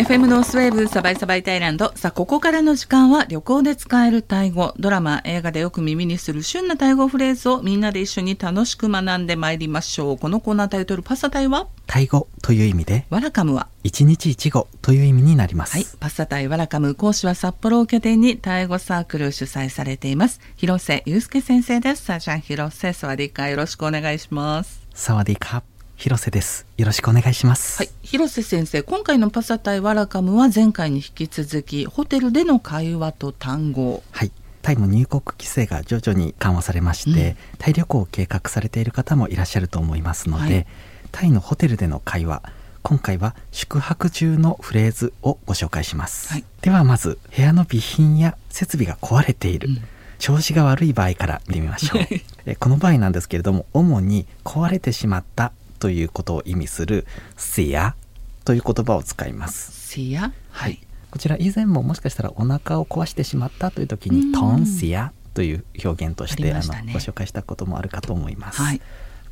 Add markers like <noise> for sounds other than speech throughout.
FM ノースウェーブサバイサバイタイランド。さあここからの時間は旅行で使えるタイ語。ドラマ映画でよく耳にする旬なタイ語フレーズをみんなで一緒に楽しく学んでまいりましょう。このコーナータイトルパサタイは？タイ語という意味でワラカムは？一日一語という意味になります、はい、パサタイワラカム講師は札幌を拠点にタイ語サークル主催されています。広瀬祐介先生です。さあじゃあ広瀬サワディカよろしくお願いします。サワディカ広瀬です。よろしくお願いします。はい、広瀬先生今回のパサタイワラカムは前回に引き続きホテルでの会話と単語。はい。タイも入国規制が徐々に緩和されまして、うん。タイ旅行を計画されている方もいらっしゃると思いますので、はい。タイのホテルでの会話今回は宿泊中のフレーズをご紹介します、はい。ではまず部屋の備品や設備が壊れている、うん。調子が悪い場合から見てみましょう。<laughs> えこの場合なんですけれども主に壊れてしまったということを意味する「せや」という言葉を使います。せや？はい、こちら以前ももしかしたらお腹を壊してしまったという時に「うんトンシア」という表現としてあのご紹介したこともあるかと思います、はい。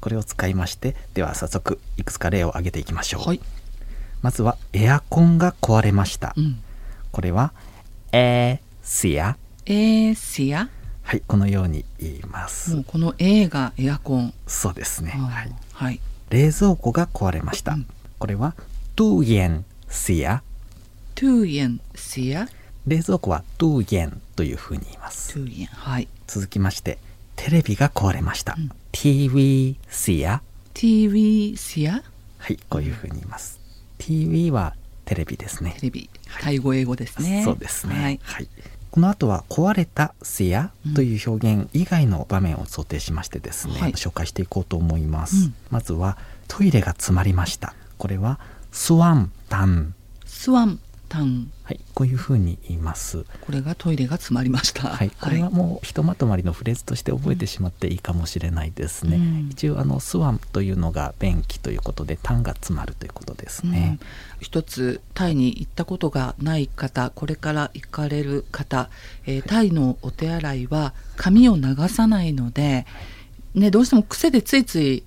これを使いましてでは早速いくつか例を挙げていきましょう、はい、まずはエアコンが壊れました、うん、これは「えーシアえー、せや」はいこのように言います、もうこの A がエアコン。そうですね、はい、はい冷蔵庫が壊れました、うん。これは「ตู้เย็นเสีย ตู้เย็นเสีย」冷蔵庫は「ตู้เย็น」というふうに言います。ตู้เย็น はい。続きましてテレビが壊れました、うん。ทีวีเสีย ทีวีเสีย。はいこういうふうに言います。TV はテレビですね。テレビ。タイ語英語ですね。そうですね。はい。はい、この後は壊れたシアという表現以外の場面を想定しましてですね、はい。紹介していこうと思います、うん。まずはトイレが詰まりました。これはスワンタン。スワンタンはいこういうふうに言います。これがトイレが詰まりました。はい、これはもうひとまとまりのフレーズとして覚えてしまっていいかもしれないですね、うん。一応あのスワンというのが便器ということで痰が詰まるということですね、うん。一つタイに行ったことがない方これから行かれる方、えータイのお手洗いは髪を流さないので、ね、どうしても癖でついつい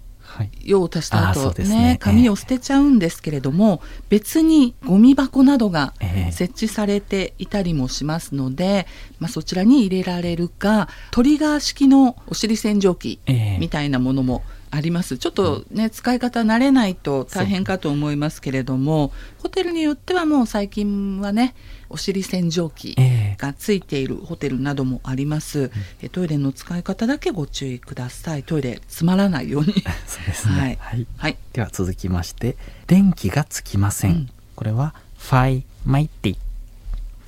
用を足した後ね。ね紙を捨てちゃうんですけれども、別にゴミ箱などがええ。設置されていたりもしますので、まあ、そちらに入れられるかトリガー式のお尻洗浄機ええ。みたいなものもあります。ちょっとね、使い方慣れないと大変かと思いますけれどもホテルによってはもう最近はねお尻洗浄機ええがついているホテルなどもあります、えトイレの使い方だけご注意くださいトイレ詰まらないように<laughs> そうですねはいはい、はいでは続きまして電気がつきません、うんこれはファイマイティ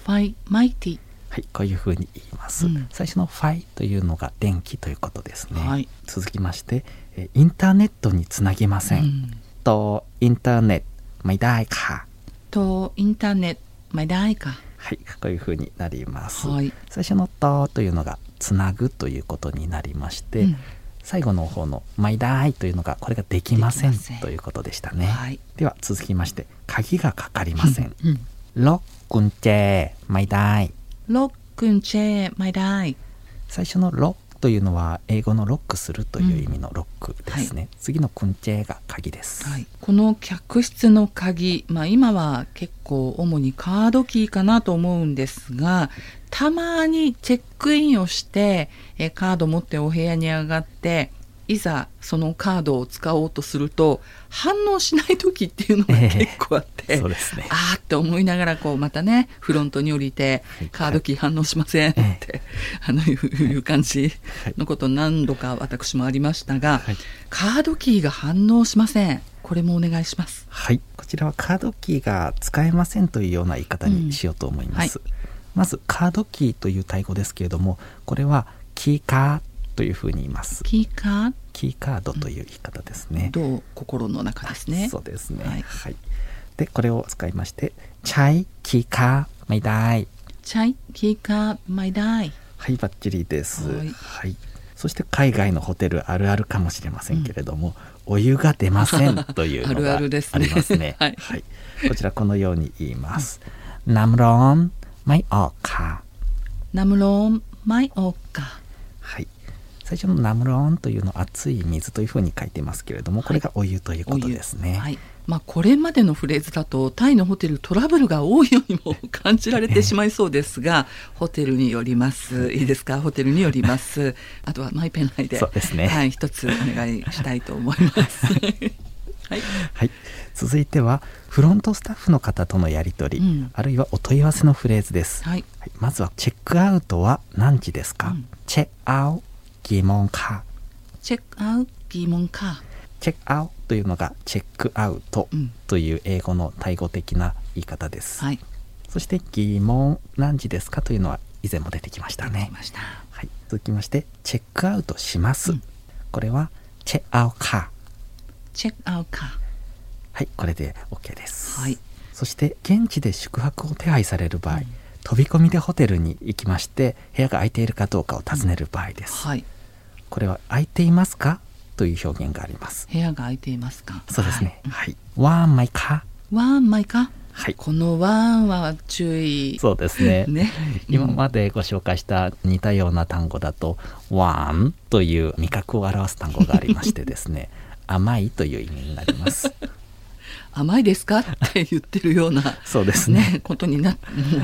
ファイマイティはい、こういうふうに言います、うん最初のファイというのが電気ということですね、はい続きましてえインターネットにつなげません、うんとインターネットไม่ได้ค่ะ とインターネット マまだイか。はい、こういう風になります。はい、最初の「と」というのが「つなぐ」ということになりまして、うん、最後の方の「まいだイ」というのがこれができませんということでしたね。はい、では続きまして「鍵がかかりません」うん「ロックンチェーイダだい」「ロックンチェーイダだい」最初の「ロというのは英語のロックするという意味のロックですね、次の「クンチェが鍵です、はい、この客室の鍵、まあ、今は結構主にカードキーかなと思うんですがたまにチェックインをしてえーカード持ってお部屋に上がっていざそのカードを使おうとすると反応しない時っていうのが結構あって、そうですね。あーって思いながらこうまたねフロントに降りてはい。カードキー反応しませんって、<laughs> あのいう感じのこと何度か私もありましたが、はい。カードキーが反応しません。これもお願いします。はい、こちらはカードキーが使えませんというような言い方にしようと思います。うんまずカードキーという単語ですけれども、これはキーカーというふうに言います。キーカー？ドキーカードという言い方ですね。うん、心の中ですね。そうですね。はい、はい。でこれを使いまして、チャイキーカーマイダイ。チャイキーカーマイダイ。はい、バッチリです。はい,はい。そして海外のホテルあるあるかもしれませんけれども、うん、お湯が出ませんというのが <laughs> ありますね。あるあるすねはい、はい、こちらこのように言います。ナムロンマイオーカ。ナムロンマイオーカ。はい。最初のナムロンというの熱い水というふうに書いてますけれども、これがお湯ということですね。はい。まあ、これまでのフレーズだとタイのホテルトラブルが多いようにも感じられてしまいそうですが、<laughs> ホテルによります。い。いですか？ホテルによります。<laughs> あとはマイペン内で。そうですね。はい、一つお願いしたいと思います。<laughs> はい、はい、続いてはフロントスタッフの方とのやり取り、うん。あるいはお問い合わせのフレーズです、はい、はい。まずはチェックアウトは何時ですか、うん。チェ疑問かチェックアウト。疑問か。チェックアウト。というのがチェックアウトうんという英語のタイ語的な言い方です、はい、そして疑問何時ですかというのは以前も出てきましたね。はい、続きましてチェックアウトします、うん。これはチェックアウトか。チェックアウトか。はい。これで OK です、はい。そして現地で宿泊を手配される場合、うん飛び込みでホテルに行きまして部屋が空いているかどうかを尋ねる場合です、はい、これは空いていますかという表現があります。部屋が空いていますか？そうですね。はい。はい。ワンマイかワンマイか。はい。このワンは注意。そうですね。<laughs> ね。<laughs> 今までご紹介した似たような単語だと「ワン」という味覚を表す単語がありましてですね <laughs> 甘いという意味になります甘いですか？って言ってるようなそうですね。ねことになも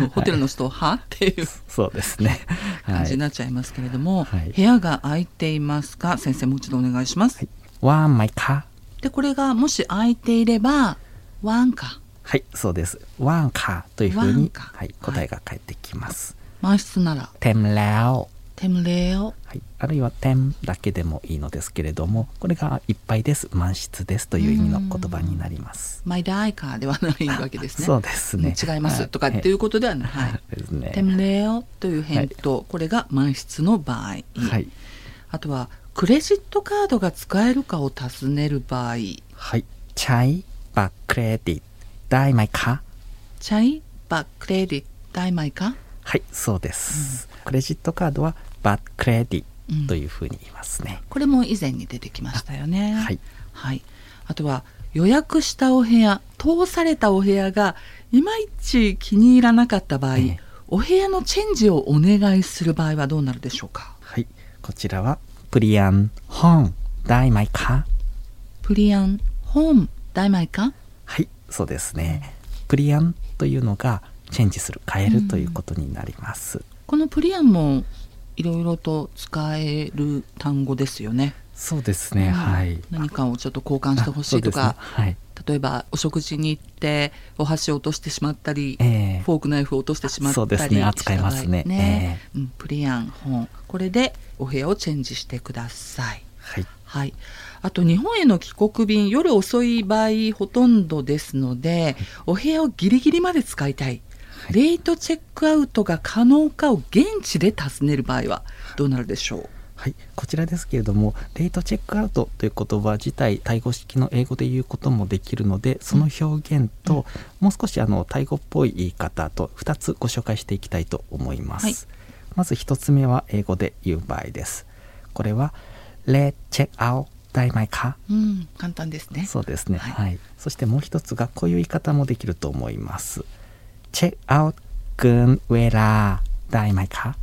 うホテルの人は？っていう。そうですね。はい。感じになっちゃいますけれども、はい。部屋が空いていますか？先生もう一度お願いします。はい。ワンマイかでこれがもし空いていればワンかはいそうです。ワンかというふうに、はい、答えが返ってきます、満室なら。テムラオテムレオ、はい、あるいは「テン」だけでもいいのですけれどもこれが「いっぱいです」「満室です」という意味の言葉になります。マイダイカーではないわけですね。<laughs> そうですね。違います。とかっていうことではない。はい。ですね、テムレオという返答、はい、これが満室の場合、はい、あとはクレジットカードが使えるかを尋ねる場合。はい「ใช้บัตรเครดิตได้ไหมคะ」「ใช้บัตรเครดิตได้ไหมคะ」はい。そうです、うん、クレジットカードは「บัตรเครดิตというふうに言いますね、うん、これも以前に出てきましたよね。はい、はい、あとは予約したお部屋通されたお部屋がいまいち気に入らなかった場合、え、お部屋のチェンジをお願いする場合はどうなるでしょうか？はい。こちらはプリアン本大米か。プリアン本大米か？はいそうですね、プリアンというのがチェンジする変えるということになります、うん、このプリアンもいろいろと使える単語ですよね。そうですね、うん。はい。何かをちょっと交換してほしいとか、ね。はい。例えばお食事に行ってお箸を落としてしまったり、ええ。フォークナイフを落としてしまったそうりですね。扱いますね。した場合うん、プリアン本。これでお部屋をチェンジしてください。はい。はい、あと日本への帰国便夜遅い場合ほとんどですのでお部屋をギリギリまで使いたい、レートチェックアウトが可能かを現地で尋ねる場合はどうなるでしょう？はい、こちらですけれども、レートチェックアウトという言葉自体、タイ語式の英語で言うこともできるので、その表現と、うん、もう少しあのタイ語っぽい言い方と2つご紹介していきたいと思います。はい、まず1つ目は英語で言う場合です。これは、レチェックアウトだいまいか、うん、簡単ですね。そうですね。はい、はい、そしてもう1つがこういう言い方もできると思います。 チェックアウトเกินเวลาได้ไหมか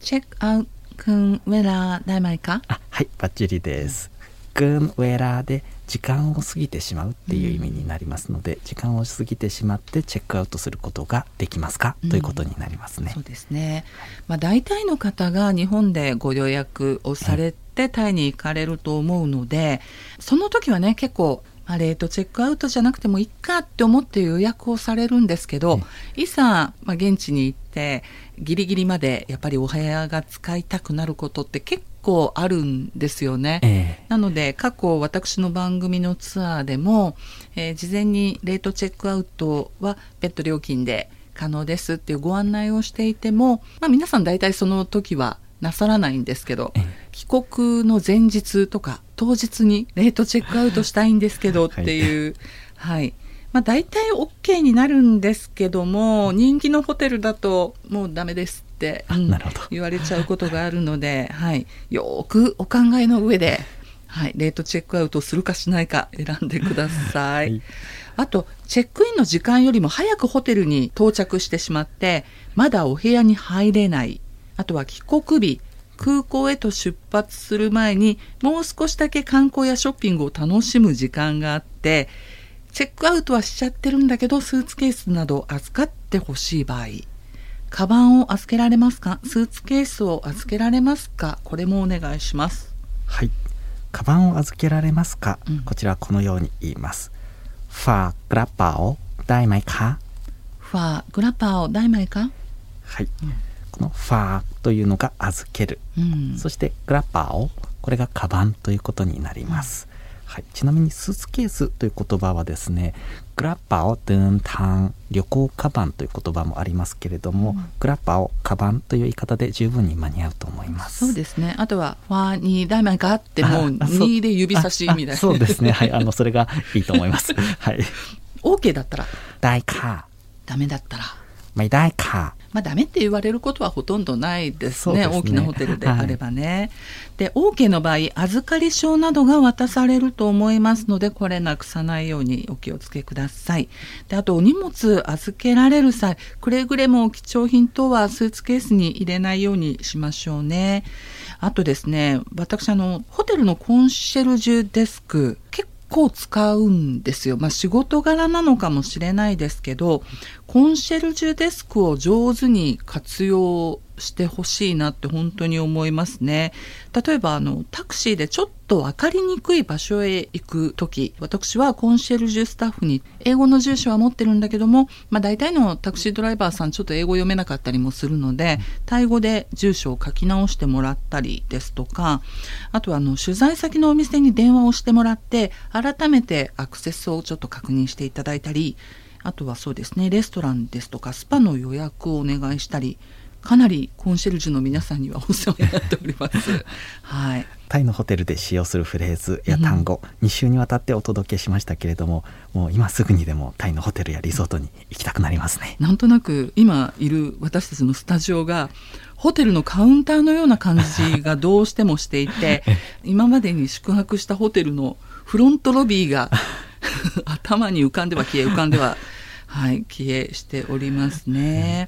チェックアウトくんウェラーダイマイかあはいバッチリです。グンウェラーで時間を過ぎてしまうっていう意味になりますので、時間を過ぎてしまってチェックアウトすることができますか、うんということになりますねそう。ですね、まあ、大体の方が日本でご予約をされてタイに行かれると思うのでその時はね結構、 まあ、レートチェックアウトじゃなくてもいいかって思って予約をされるんですけど、いざ、まあ、現地に行ってギリギリまでやっぱりお部屋が使いたくなることって結構あるんですよね。ええなので過去私の番組のツアーでも、えー事前にレートチェックアウトは別途料金で可能ですっていうご案内をしていても、まあ、皆さん大体その時はなさらないんですけどええ。帰国の前日とか当日にレートチェックアウトしたいんですけどっていう、はい。まあ、大体 OK になるんですけども人気のホテルだともうダメですって、うんなるほど。言われちゃうことがあるので、はい、よーくお考えの上で、はい、レートチェックアウトするかしないか選んでください。はい。あと、チェックインの時間よりも早くホテルに到着してしまって、まだお部屋に入れない。あとは帰国日、空港へと出発する前にもう少しだけ観光やショッピングを楽しむ時間があってチェックアウトはしちゃってるんだけどスーツケースなど預かってほしい場合。カバンを預けられますか？スーツケースを預けられますか？これもお願いします。はい。カバンを預けられますか、うん、こちらこのように言います。ファーグラッパーを大枚か？ファーグラッパーを大枚か？はい、うん。このファーというのが預ける、うん、そしてグラッパーをこれがカバンということになります、はい、ちなみにスーツケースという言葉はですねグラッパーをドゥンタン旅行カバンという言葉もありますけれども、うん、グラッパーをカバンという言い方で十分に間に合うと思います。そうですね。あとはファーにダイマがあってもう <laughs> 2で指差しみたいな。そうですね。はい。あのそれがいいと思います。<laughs> はい。OK だったら。大カー。ダメだったら。マイダイカー。まあ、ダメって言われることはほとんどないですねね大きなホテルであればね。で OK の場合預かり証などが渡されると思いますのでこれなくさないようにお気をつけください。であとお荷物預けられる際くれぐれも貴重品等はスーツケースに入れないようにしましょうね。あとですね私あのホテルのコンシェルジュデスク結構使うんですよ。まあ仕事柄なのかもしれないですけど、コンシェルジュデスクを上手に活用してほしいなって本当に思いますね。例えばあのタクシーでちょっと分かりにくい場所へ行く時私はコンシェルジュスタッフに英語の住所は持ってるんだけども、まあ、大体のタクシードライバーさんちょっと英語読めなかったりもするのでタイ語で住所を書き直してもらったりですとかあとはあの取材先のお店に電話をしてもらって改めてアクセスをちょっと確認していただいたりあとはそうですねレストランですとかスパの予約をお願いしたりかなりコンシェルジュの皆さんにはお世話になっております。はい、タイのホテルで使用するフレーズや単語、2週にわたってお届けしましたけれどももう今すぐにでもタイのホテルやリゾートに行きたくなりますねなんとなく今いる私たちのスタジオがホテルのカウンターのような感じがどうしてもしていて今までに宿泊したホテルのフロントロビーが頭に浮かんでは消え浮かんでははい、消えしておりますね。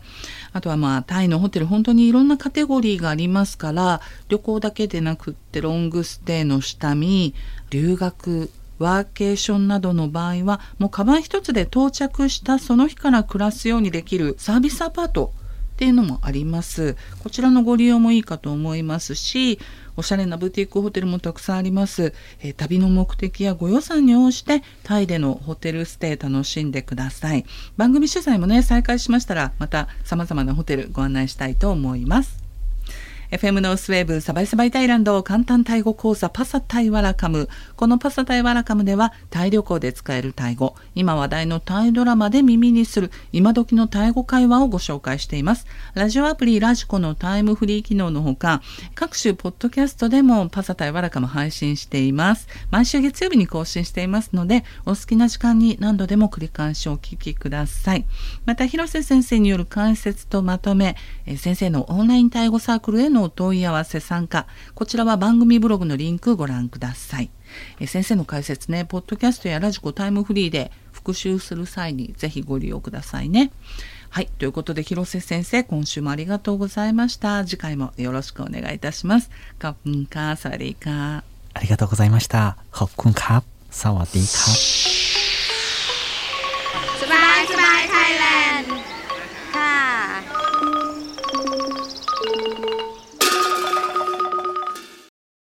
あとはまあタイのホテル本当にいろんなカテゴリーがありますから旅行だけでなくってロングステイの下見留学ワーケーションなどの場合はもうカバン一つで到着したその日から暮らすようにできるサービスアパートっていうのもあります。こちらのご利用もいいかと思いますし、おしゃれなブティックホテルもたくさんあります。えー旅の目的やご予算に応じてタイでのホテルステイ楽しんでください。番組取材もね、再開しましたら、また様々なホテルご案内したいと思います。FM ノースウェーブサバイサバイタイランド簡単タイ語講座パサタイワラカム。このパサタイワラカムではタイ旅行で使えるタイ語、今話題のタイドラマで耳にする今時のタイ語会話をご紹介しています。ラジオアプリラジコのタイムフリー機能のほか、各種ポッドキャストでもパサタイワラカム配信しています。毎週月曜日に更新していますので、お好きな時間に何度でも繰り返しお聞きください。また、広瀬先生による解説とまとめ、先生のオンラインタイ語サークルへののお問い合わせ参加こちらは番組ブログのリンクご覧くださいえ先生の解説ねポッドキャストやラジコタイムフリーで復習する際にぜひご利用くださいねはいということで広瀬先生今週もありがとうございました次回もよろしくお願いいたしますカップンカーサリーカーありがとうございました。ขอบคุณครับ。สวั。